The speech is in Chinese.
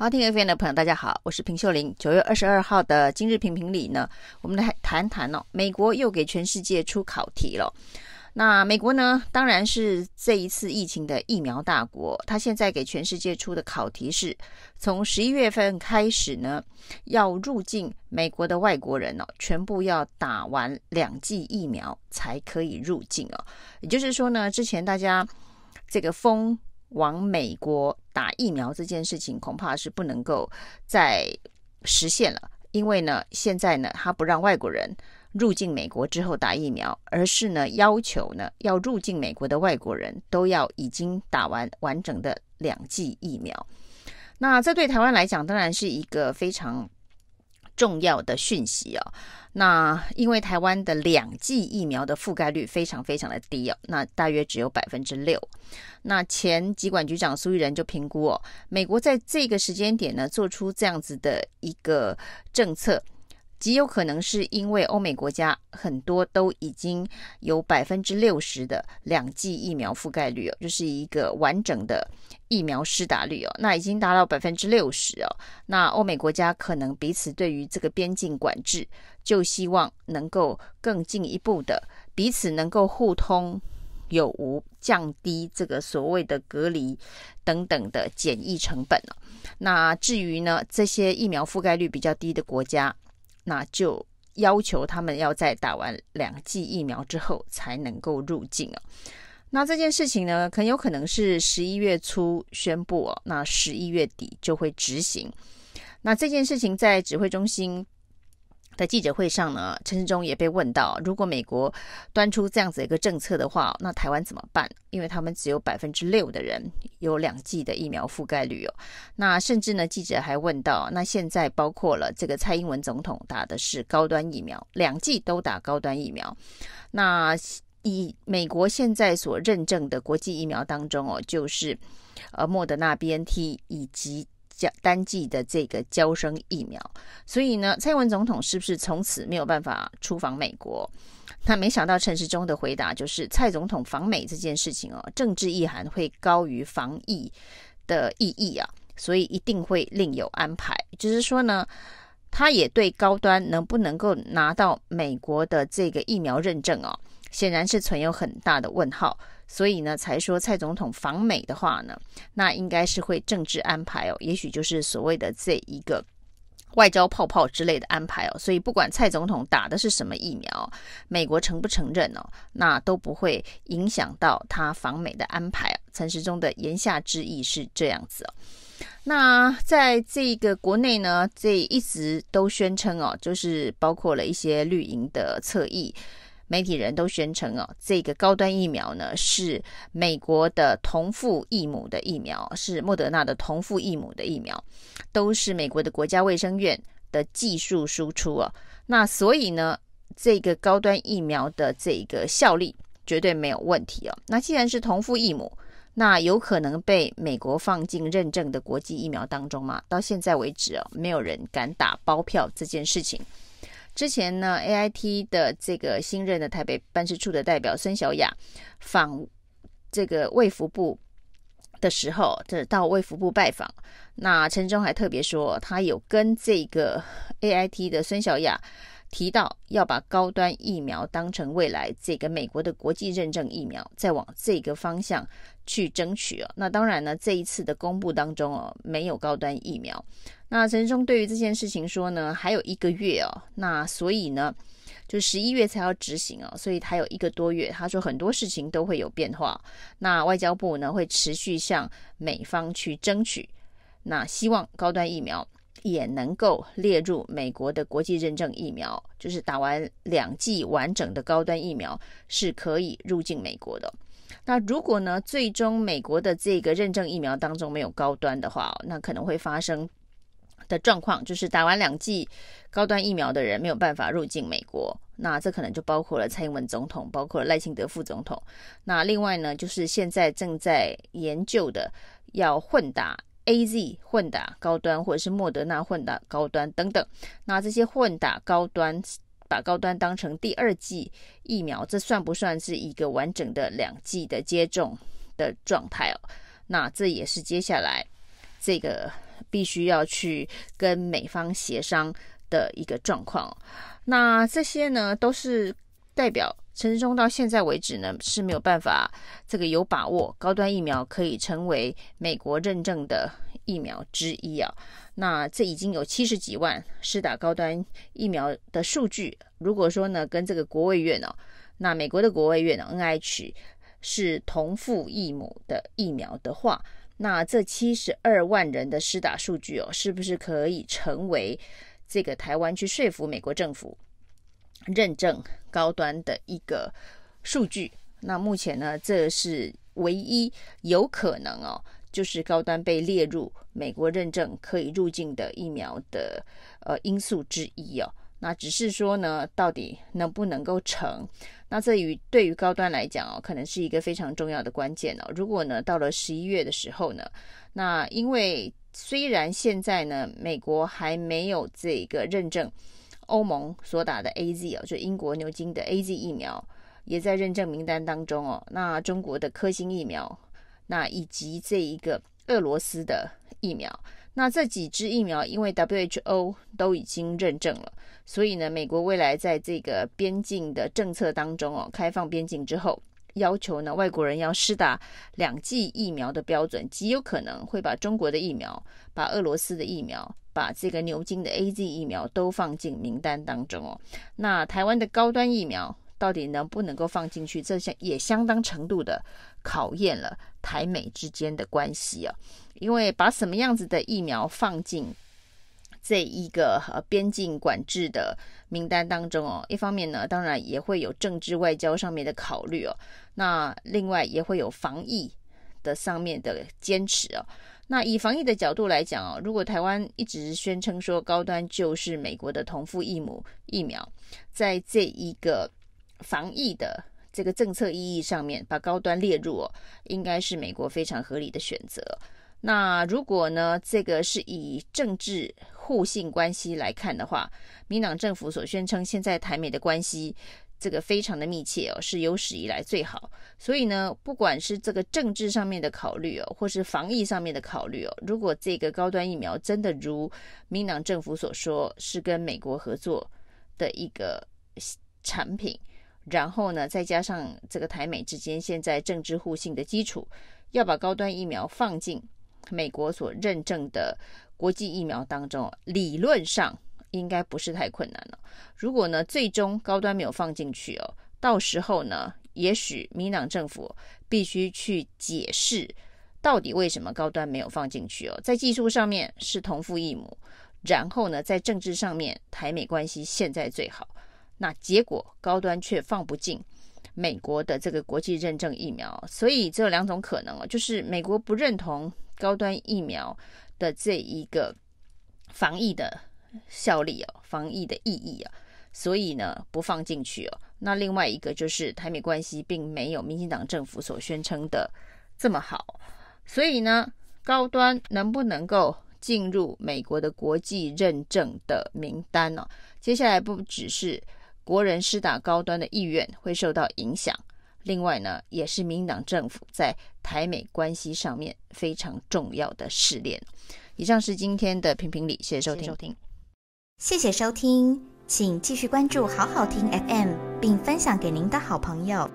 好，听 FM 的朋友，大家好，我是平秀玲。九月二十二号的今日评评里呢，我们来谈谈哦，美国又给全世界出考题了。那美国呢，当然是这一次疫情的疫苗大国，它现在给全世界出的考题是，从十一月份开始呢，要入境美国的外国人哦，全部要打完两剂疫苗才可以入境哦。也就是说呢，之前大家这个封。往美国打疫苗这件事情恐怕是不能够再实现了，因为呢，现在呢，他不让外国人入境美国之后打疫苗，而是呢，要求呢，要入境美国的外国人都要已经打完完整的两剂疫苗。那这对台湾来讲，当然是一个非常重要的讯息哦。那因为台湾的两剂疫苗的覆盖率非常非常的低哦，那大约只有百分之六。那前疾管局长苏益仁就评估哦，美国在这个时间点呢，做出这样子的一个政策。极有可能是因为欧美国家很多都已经有百分之六十的两剂疫苗覆盖率哦，就是一个完整的疫苗施打率哦，那已经达到百分之六十哦。那欧美国家可能彼此对于这个边境管制，就希望能够更进一步的彼此能够互通有无，降低这个所谓的隔离等等的检疫成本哦。那至于呢，这些疫苗覆盖率比较低的国家，那就要求他们要在打完两剂疫苗之后才能够入境哦。那这件事情呢，很有可能是十一月初宣布哦，那十一月底就会执行。那这件事情在指挥中心。在记者会上呢，陈时中也被问到，如果美国端出这样子一个政策的话，那台湾怎么办？因为他们只有百分之六的人有两剂的疫苗覆盖率哦。那甚至呢，记者还问到，那现在包括了这个蔡英文总统打的是高端疫苗，两剂都打高端疫苗。那以美国现在所认证的国际疫苗当中哦，就是呃莫德纳、BNT 以及。单剂的这个交生疫苗，所以呢，蔡文总统是不是从此没有办法出访美国？那没想到陈时中的回答就是，蔡总统访美这件事情哦，政治意涵会高于防疫的意义啊，所以一定会另有安排。就是说呢，他也对高端能不能够拿到美国的这个疫苗认证哦，显然是存有很大的问号。所以呢，才说蔡总统访美的话呢，那应该是会政治安排哦，也许就是所谓的这一个外交泡泡之类的安排哦。所以不管蔡总统打的是什么疫苗，美国承不承认哦，那都不会影响到他访美的安排。陈时中的言下之意是这样子哦。那在这个国内呢，这一直都宣称哦，就是包括了一些绿营的侧翼。媒体人都宣称哦，这个高端疫苗呢是美国的同父异母的疫苗，是莫德纳的同父异母的疫苗，都是美国的国家卫生院的技术输出哦。那所以呢，这个高端疫苗的这个效力绝对没有问题哦。那既然是同父异母，那有可能被美国放进认证的国际疫苗当中吗？到现在为止哦，没有人敢打包票这件事情。之前呢，AIT 的这个新任的台北办事处的代表孙小雅访这个卫福部的时候，这到卫福部拜访，那陈忠还特别说，他有跟这个 AIT 的孙小雅提到，要把高端疫苗当成未来这个美国的国际认证疫苗，再往这个方向去争取哦。那当然呢，这一次的公布当中哦，没有高端疫苗。那陈时中对于这件事情说呢，还有一个月哦，那所以呢，就十一月才要执行哦，所以还有一个多月。他说很多事情都会有变化，那外交部呢会持续向美方去争取，那希望高端疫苗也能够列入美国的国际认证疫苗，就是打完两剂完整的高端疫苗是可以入境美国的。那如果呢，最终美国的这个认证疫苗当中没有高端的话，那可能会发生。的状况就是打完两剂高端疫苗的人没有办法入境美国，那这可能就包括了蔡英文总统，包括了赖清德副总统。那另外呢，就是现在正在研究的要混打 AZ 混打高端，或者是莫德纳混打高端等等。那这些混打高端，把高端当成第二剂疫苗，这算不算是一个完整的两剂的接种的状态哦？那这也是接下来这个。必须要去跟美方协商的一个状况。那这些呢，都是代表陈时中到现在为止呢是没有办法这个有把握高端疫苗可以成为美国认证的疫苗之一啊。那这已经有七十几万施打高端疫苗的数据。如果说呢，跟这个国卫院哦，那美国的国卫院呢 NIH 是同父异母的疫苗的话，那这七十二万人的施打数据哦，是不是可以成为这个台湾去说服美国政府认证高端的一个数据？那目前呢，这是唯一有可能哦。就是高端被列入美国认证可以入境的疫苗的呃因素之一哦。那只是说呢，到底能不能够成？那这于对于高端来讲哦，可能是一个非常重要的关键哦。如果呢到了十一月的时候呢，那因为虽然现在呢美国还没有这个认证，欧盟所打的 AZ 哦，就英国牛津的 AZ 疫苗也在认证名单当中哦。那中国的科兴疫苗。那以及这一个俄罗斯的疫苗，那这几支疫苗因为 WHO 都已经认证了，所以呢，美国未来在这个边境的政策当中哦，开放边境之后，要求呢外国人要施打两剂疫苗的标准，极有可能会把中国的疫苗、把俄罗斯的疫苗、把这个牛津的 AZ 疫苗都放进名单当中哦。那台湾的高端疫苗。到底能不能够放进去？这相也相当程度的考验了台美之间的关系啊。因为把什么样子的疫苗放进这一个呃边境管制的名单当中哦，一方面呢，当然也会有政治外交上面的考虑哦。那另外也会有防疫的上面的坚持哦。那以防疫的角度来讲哦，如果台湾一直宣称说高端就是美国的同父异母疫苗，在这一个防疫的这个政策意义上面，把高端列入哦，应该是美国非常合理的选择。那如果呢，这个是以政治互信关系来看的话，民党政府所宣称现在台美的关系这个非常的密切哦，是有史以来最好。所以呢，不管是这个政治上面的考虑哦，或是防疫上面的考虑哦，如果这个高端疫苗真的如民党政府所说是跟美国合作的一个产品。然后呢，再加上这个台美之间现在政治互信的基础，要把高端疫苗放进美国所认证的国际疫苗当中，理论上应该不是太困难了。如果呢，最终高端没有放进去哦，到时候呢，也许民党政府必须去解释到底为什么高端没有放进去哦。在技术上面是同父异母，然后呢，在政治上面台美关系现在最好。那结果高端却放不进美国的这个国际认证疫苗，所以这有两种可能哦，就是美国不认同高端疫苗的这一个防疫的效力哦，防疫的意义啊，所以呢不放进去哦。那另外一个就是台美关系并没有民进党政府所宣称的这么好，所以呢高端能不能够进入美国的国际认证的名单呢？接下来不只是。国人施打高端的意愿会受到影响，另外呢，也是民进党政府在台美关系上面非常重要的试炼。以上是今天的评评理，谢谢收听，谢谢收听，谢谢收听，请继续关注好好听 FM，并分享给您的好朋友。